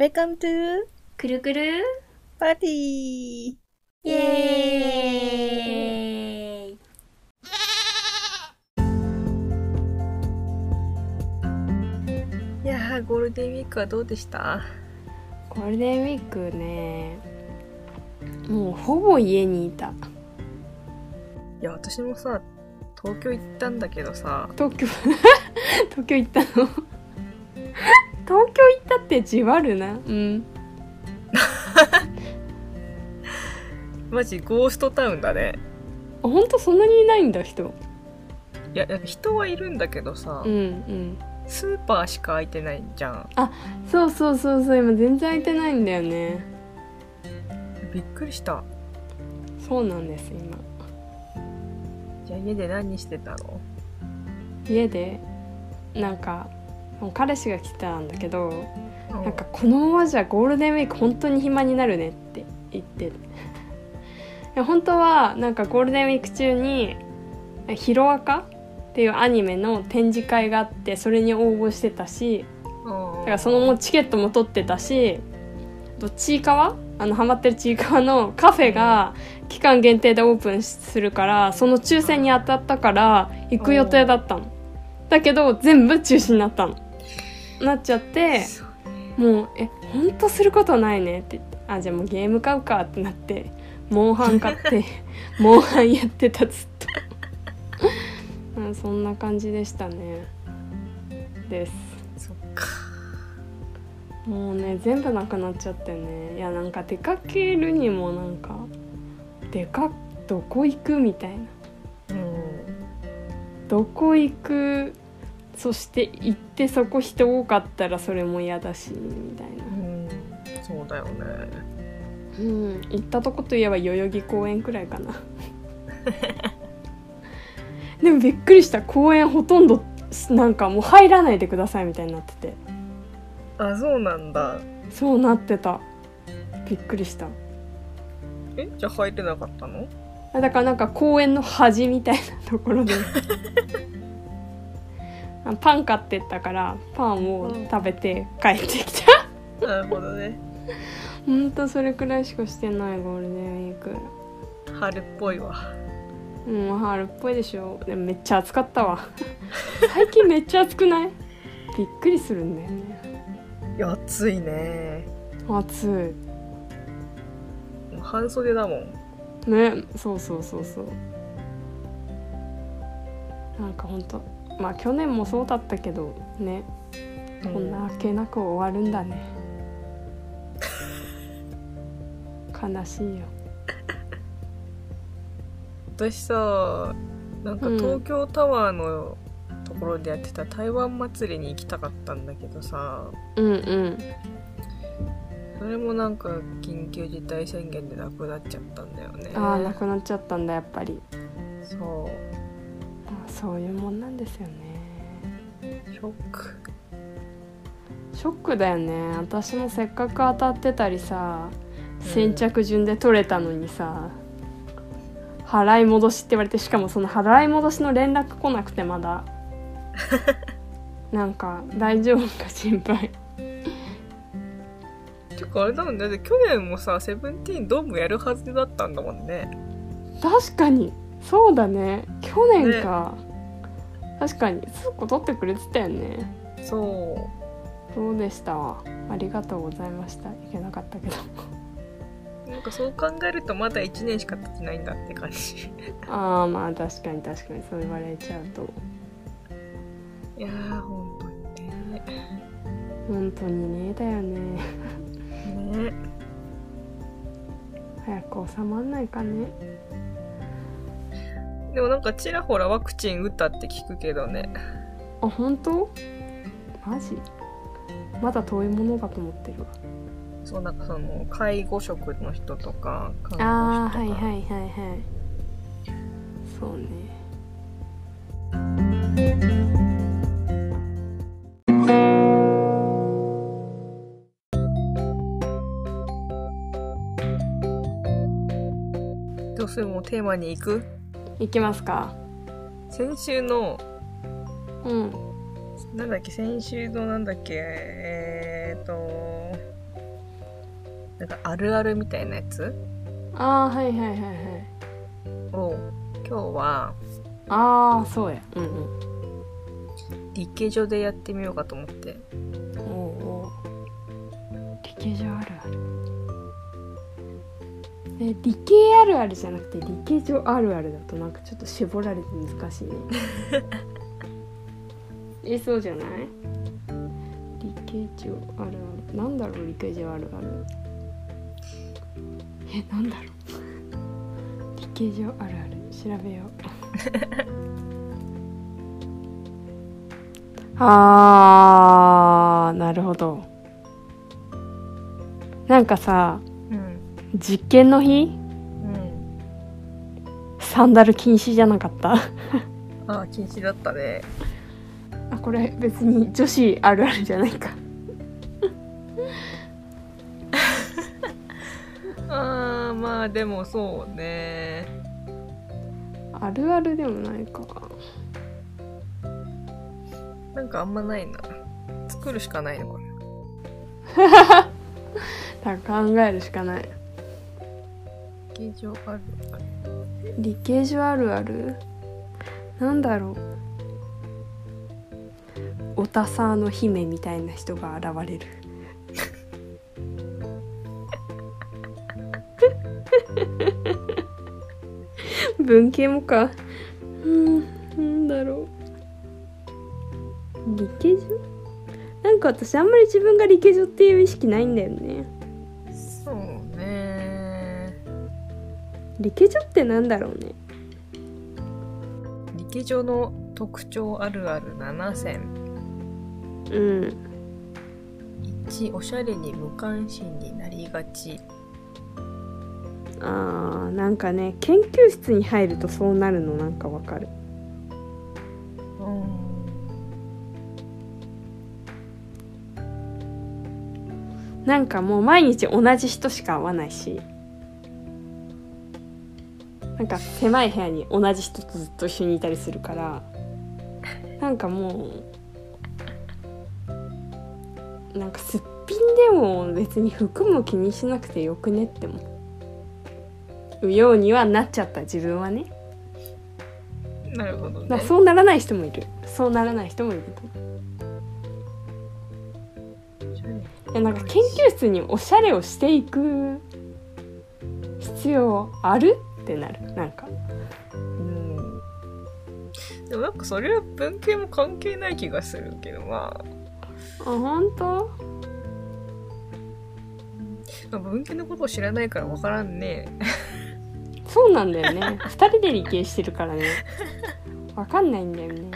Welcome to くるくる。Party! イエーイいやー、ゴールデンウィークはどうでした？ゴールデンウィークねもうほぼ家にいた。いや、私もさ、東京行ったんだけどさ、東京 東京行ったの？東京行ったってじわるな。うん。マジゴーストタウンだね。あほんとそんなにいないんだ人。いや、人はいるんだけどさ、うんうん。スーパーしか空いてないじゃん。そうそうそうそう今全然空いてないんだよね。びっくりした。そうなんです今。じゃあ家で何してたの？家でなんかもう彼氏が来たんだけどななんかこのままじゃゴールデンウィーク本当に暇になるねって言ってる。いや本当はなんかゴールデンウィーク中に「ヒロアカ」っていうアニメの展示会があってそれに応募してたしだからそのもうチケットも取ってたしちいかわあのハマってるちいかわのカフェが期間限定でオープンするからその抽選に当たったから行く予定だったの。だけど全部中止になったのなっちゃってもう「えほんとすることないね」って言って「あじゃあもうゲーム買うか」ってなってモンハン買って モンハンやってたずっとうんそんな感じでしたね。です。そっか。もうね全部なくなっちゃってね。いやなんか出かけるにもなんかでかどこ行くみたいな。うん。どこ行くそして行ってそこ人多かったらそれも嫌だしみたいなうん。そうだよね。うん行ったとこといえば代々木公園くらいかなでもびっくりした公園ほとんどなんかもう入らないでくださいみたいになっててあ、そうなんだ。そうなってたびっくりしたえじゃあ入れなかったの？あだからなんか公園の端みたいなところであ パン買ってったからパンを食べて帰ってきた。なるほどね。ほんとそれくらいしかしてないゴールデンウィーク春っぽいわ。もう春っぽいでしょ。でもめっちゃ暑かったわ。最近めっちゃ暑くない？びっくりするんだよね。いや、暑いね。暑もう半袖だもん。いねそうそうそうそう。なんかほんとまあ去年もそうだったけどね。こんなあっけなく終わるんだね。悲しいよ。私さなんかうん。東京タワーのところでやってた台湾祭りに行きたかったんだけどさ。うんうん。それもなんか緊急事態宣言でなくなっちゃったんだよね。ああなくなっちゃったんだやっぱり。そまあそういうもんなんですよね。うショック。ショックだよね。私もせっかく当たってたりさ先着順で取れたのにさ、払い戻しって言われてしかもその払い戻しの連絡来なくてまだ。なんか大丈夫か心配。てかあれだもんね。だって去年もさセブンティーンドームやるはずだったんだもんね。確かに。そうだね。去年か、確かに。スーコ取ってくれてたよね。そそうでした？わありがとうございました。いけなかったけど。うなんかそう考えるとまだ1年しか経ってないんだって感じ。ああまあ確かに確かに。そう言われちゃうと。いやー本当にね。本当にねだよね。ね。早く収まんないかねでもなんかちらほらワクチン打ったって聞くけどね。あ本当？マジ？まだ遠いものかと思ってるわ。そうなんかその介護職の人とか看護師とか。ああはいはいはいはい。そうね。どうする？もうテーマに行く？いきますか？先週のうん。なんだっけ？先週のなんだっけ？えー、となんかあるあるみたいなやつ？ああはいはいはいはい。を今日はああそうや。うんうん。理系上でやってみようかと思って。おうおう。理系上あるあるえ理系あるあるじゃなくて理系上あるあるだとなんかちょっと絞られて難しいね。えそうじゃない？理系上あるある。なんだろう理系上あるある。えなんだろう。理系上あるある。調べよう。あーなるほど。なんかさうん実験の日？うん。サンダル禁止じゃなかった？ああ禁止だったね。あこれ別に女子あるあるじゃないか。あーまあでもそうね。あるあるでもないか。なんかあんまないな。作るしかないのかなだから考えるしかない理系上あるある。理系上あるあるなんだろう。おたさの姫みたいな人が現れる。文系もか。うんなんだろう。理系上？なんか私あんまり自分が理系上っていう意識ないんだよね。理系上ってなんだろうね。理系上の特徴あるある7選うん。1おしゃれに無関心になりがち。あーなんかね研究室に入るとそうなるのなんかわかる。うん。なんかもう毎日同じ人しか会わないしなんか狭い部屋に同じ人とずっと一緒にいたりするからなんかもうなんかすっぴんでも別に服も気にしなくてよくねって思う。ようにはなっちゃった自分はね。なるほどね。まあそうならない人もいる。そうならない人もいると。なんか研究室におしゃれをしていく必要ある？ってなる。なんか。うん。でもなんかそれは文系も関係ない気がするけどまあ。本当？あまあ文系のことを知らないから分からんね。そうなんだよね。二人で理系してるからね。わかんないんだよね。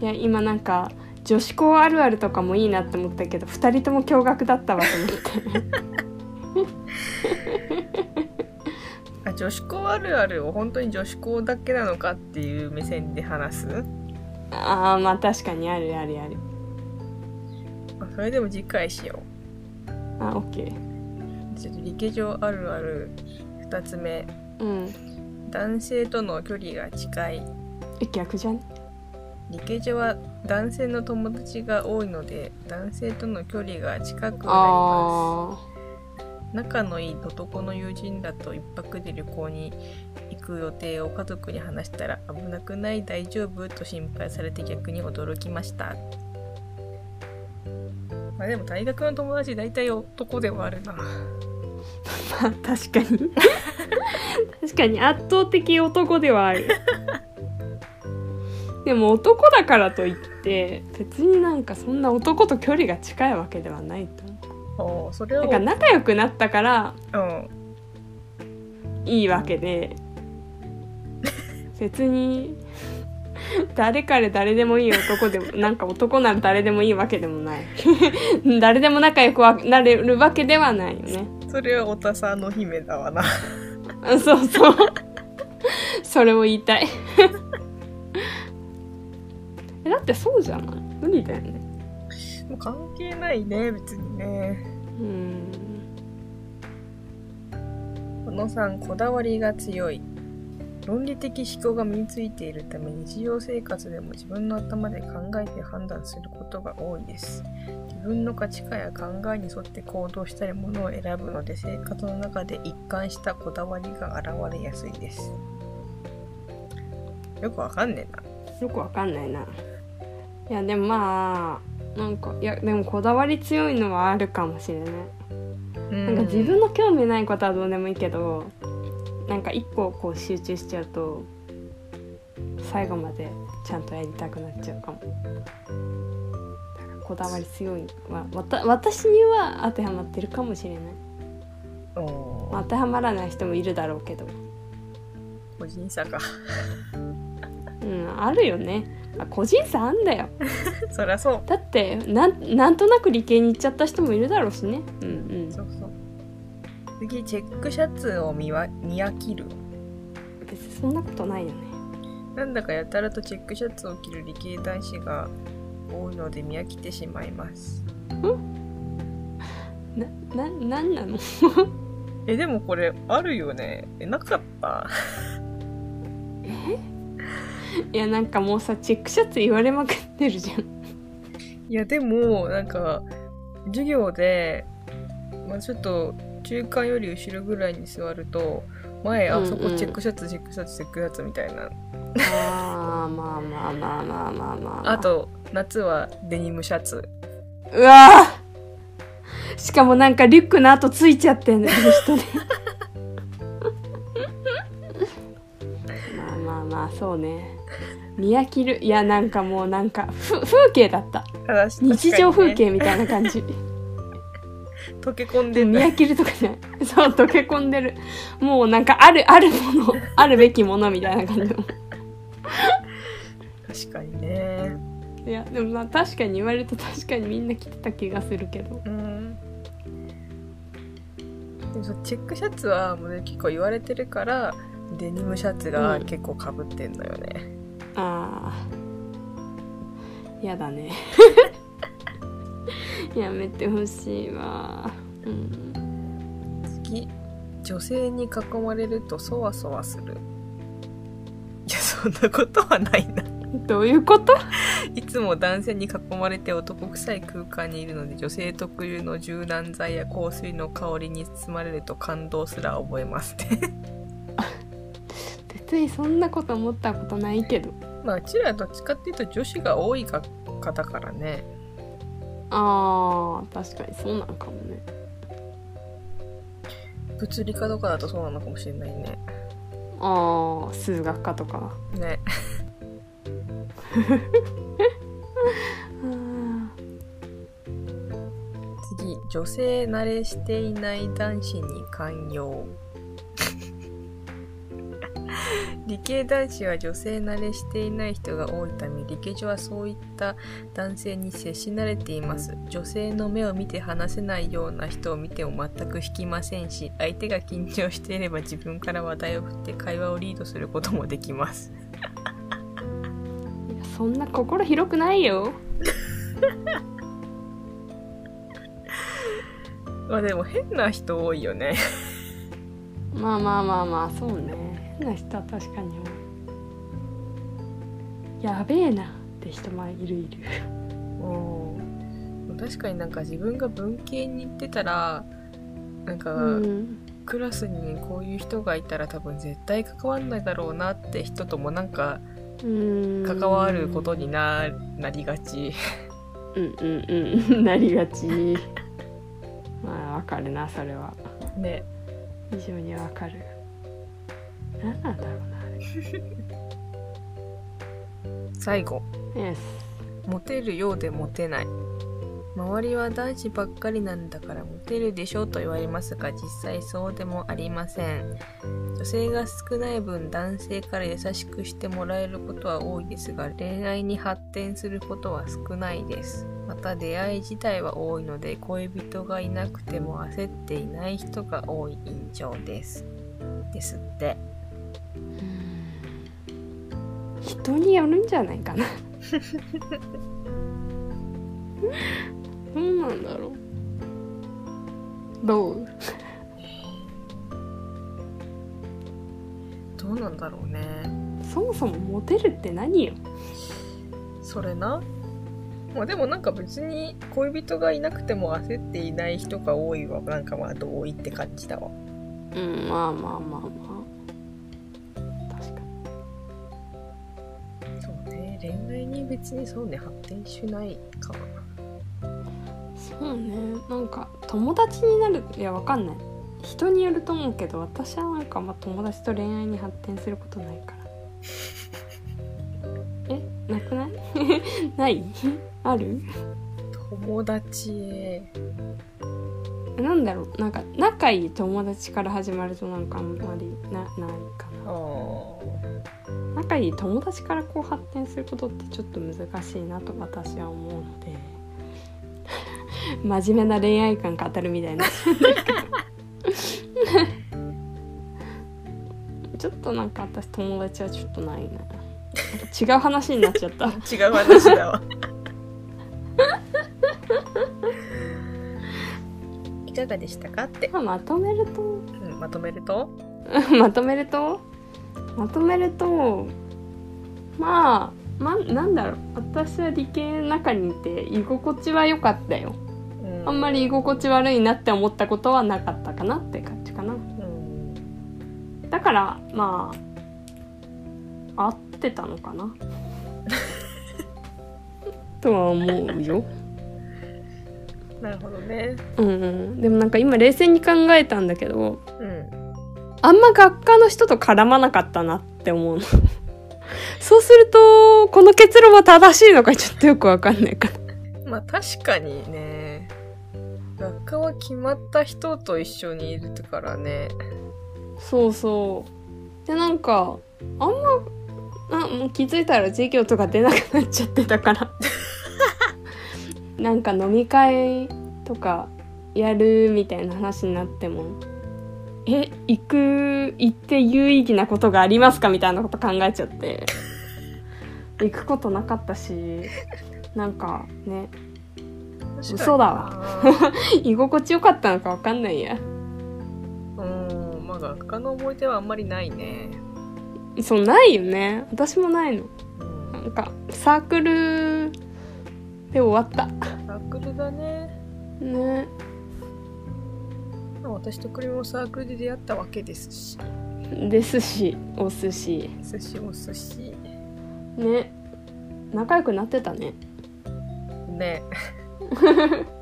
いや今なんか女子校あるあるとかもいいなって思ったけど二人とも驚愕だったわと思って女子校あるあるを本当に女子校だけなのかっていう目線で話す？ああまあ確かにあるあるある。あそれでも次回しよあオッケー。うちょっと理系上あるある2つ目。うん。男性との距離が近い。え逆じゃん？理系上は男性の友達が多いので男性との距離が近くなりまあす仲のいい男の友人だと一泊で旅行に行く予定を家族に話したら危なくない大丈夫と心配されて逆に驚きました。まあでも大学の友達大体男ではあるな。まあ確かに。確かに圧倒的男ではある。でも男だからといって別になんかそんな男と距離が近いわけではないと。おそれはなんか仲良くなったからうん。いいわけで。別に誰彼誰でもいい男でもなんか男なら誰でもいいわけでもない。誰でも仲良くはなれるわけではないよね。それはおたさの姫だわな。あそうそう。それを言いたい。えだってそうじゃない？無理だよねもう関係ないね別にね。うん。この3こだわりが強い。論理的思考が身についているため日常生活でも自分の頭で考えて判断することが多いです。自分の価値観や考えに沿って行動したりものを選ぶので生活の中で一貫したこだわりが現れやすいです。よくわかんねえな。よくわかんないな。いやでもまあなんかいやでもこだわり強いのはあるかもしれない。なんか自分の興味ないことはどうでもいいけどなんか一個こう集中しちゃうと最後までちゃんとやりたくなっちゃうかも。こだわり強いはわた私には当てはまってるかもしれない、おまあ当てはまらない人もいるだろうけど。個人差か。うんあるよねあ個人差あんだよ。そりゃそう。だってなんなんとなく理系に行っちゃった人もいるだろうしね。うんうん。そうそう。次チェックシャツを見わ見飽きる。別にそんなことないよね。なんだかやたらとチェックシャツを着る理系男子が多いので見飽きてしまいます。なななんなの？えでもこれあるよね。えなかった？いやなんかもうさチェックシャツ言われまくってるじゃん。いやでもなんか授業で、まあ、ちょっと中間より後ろぐらいに座ると前あうんうん。そこチェックシャツチェックシャツチェックシャツみたいな。あーまあまあまあまあまあまああと夏はデニムシャツ。うわー。しかもなんかリュックの跡ついちゃってんの 人でまあまあまあそうね見飽きる。いやなんかもうなんかふ風景だった。日常風景みたいな感じ。溶け込んで見飽きるとかじゃない。そう溶け込んでる。もうなんかあるあるものあるべきものみたいな感じ。の確かにね。いやでもまあ確かに言われると確かにみんな着てた気がするけど。うん。でもチェックシャツはもう、ね、結構言われてるからデニムシャツが結構かぶってんのよね、ああやだね。やめてほしいわ。うん。次女性に囲まれるとそわそわする。いやそんなことはないな。どういうこと？いつも男性に囲まれて男臭い空間にいるので女性特有の柔軟剤や香水の香りに包まれると感動すら覚えますね別にそんなこと思ったことないけど。まあうちらはどっちかっていうと女子が多い学科だからね。あー確かにそうなんかもね。物理科とかだとそうなのかもしれないね。ああ数学科とか。ね。あ次女性慣れしていない男子に寛容理系男子は女性慣れしていない人が多いため理系女はそういった男性に接し慣れています。女性の目を見て話せないような人を見ても全く引きませんし相手が緊張していれば自分から話題を振って会話をリードすることもできます。そんな心広くないよ。まあでも変な人多いよね。まあまあまあまあそうね変な人は確かにやべえなって人もいるいる。うん確かになんか自分が文系に行ってたらなんか、うん。クラスにこういう人がいたら多分絶対関わんないだろうなって人ともなんかうん。関わることにななりがち。うんうんうん。なりがち。まあわかるなそれは。ね。非常にわかる何なんだろうなあ最後。れ Yes モテるようでモテない。周りは男子ばっかりなんだからモテるでしょと言われますが実際そうでもありません。女性が少ない分男性から優しくしてもらえることは多いですが恋愛に発展することは少ないです。また出会い自体は多いので恋人がいなくても焦っていない人が多い印象です。ですって人によるんじゃないかな。どうなんだろう。どう？どうなんだろうね。そもそもモテるって何よ？それな。まあでもなんか別に恋人がいなくても焦っていない人が多いわ。なんかまあ同意って感じだわ。うんまあまあまあまあ別にそうね発展しないかそうね。なんか友達になるいやわかんない。人によると思うけど私はなんかまあ友達と恋愛に発展することないから。えなくない？ない？ある？友達なんだろう。なんか仲いい友達から始まるとなんかあんまりなないか仲いい友達からこう発展することってちょっと難しいなと私は思うので真面目な恋愛観語るみたいな。ちょっとなんか私友達はちょっとないな。違う話になっちゃった。違う話だわ。いかがでしたかって、まあまとめると？うん、まとめると？まとめると？まとめるとまあまなんだろう。私は理系の中にいて居心地は良かったよ。うん。あんまり居心地悪いなって思ったことはなかったかなって感じかな。うん。だからまあ合ってたのかな。とは思うよ。なるほどね。うんうん。でもなんか今冷静に考えたんだけどうんあんま学科の人と絡まなかったなって思うの。そうするとこの結論は正しいのかちょっとよくわかんないかなまあ確かにね。学科は決まった人と一緒にいるからね。そうそう。でなんかあんまあもう気づいたら授業とか出なくなっちゃってたから。なんか飲み会とかやるみたいな話になってもえ行く行って有意義なことがありますかみたいなこと考えちゃって。行くことなかったしなんかね。嘘だわ。居心地よかったのかわかんないや。うんまあ学科の思い出はあんまりないね。そうないよね。私もないの。うん。なんかサークルで終わった。サークルだね。ねまあ私とクリもサークルで出会ったわけですし。ですしお寿司。寿司お寿司。ね。仲良くなってたね。ね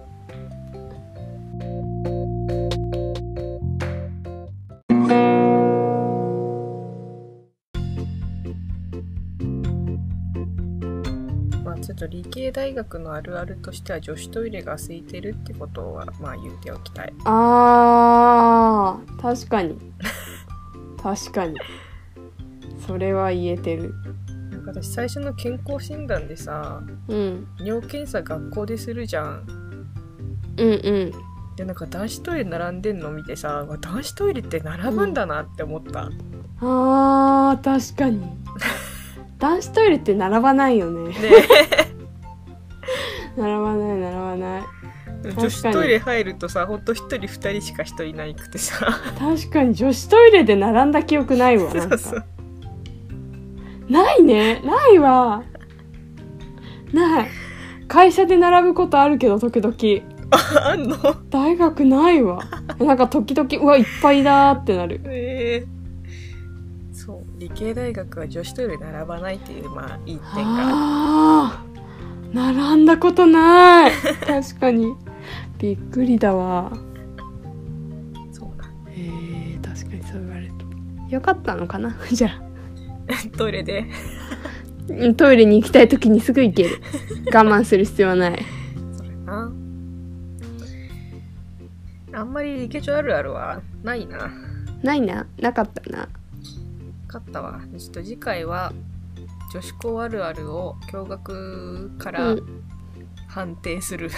と理系大学のあるあるとしては女子トイレが空いてるってことはまあ言っておきたい。あー確かに。確かに。それは言えてる。なんか私最初の健康診断でさうん。尿検査学校でするじゃん。うんうん。でなんか男子トイレ並んでんの見てさ男子トイレって並ぶんだなって思った、あー確かに。男子トイレって並ばないよね。ね並ばない並ばない。女子トイレ入るとさほんと1人2人しか人いないくてさ。確かに女子トイレで並んだ記憶ないわなんか。ないね。ないわ。ない。会社で並ぶことあるけど時々。あ あんの？大学ないわ。なんか時々うわいっぱいだーってなる。ええそう。理系大学は女子トイレ並ばないっていうまあいい点があー並んだことない。確かに。びっくりだわ。そうだへえ確かにそう言われると。よかったのかな？じゃあ。トイレで。うんトイレに行きたい時にすぐ行ける。我慢する必要はない。それな。あんまり理系女あるあるはないな。ないな。なかったな。勝ったわ。ちょっと次回は女子校あるあるを共学からうん。判定する、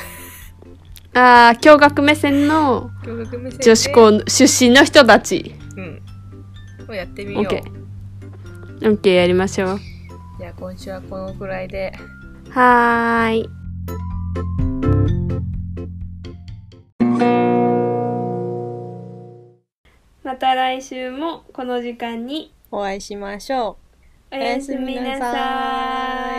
あー共学目線の共学目線で女子校出身の人たち。うん。をやってみよう。OK OK やりましょう。じゃあ今週はこのくらいで。はーい。また来週もこの時間に。お会いしましょうおやすみなさい。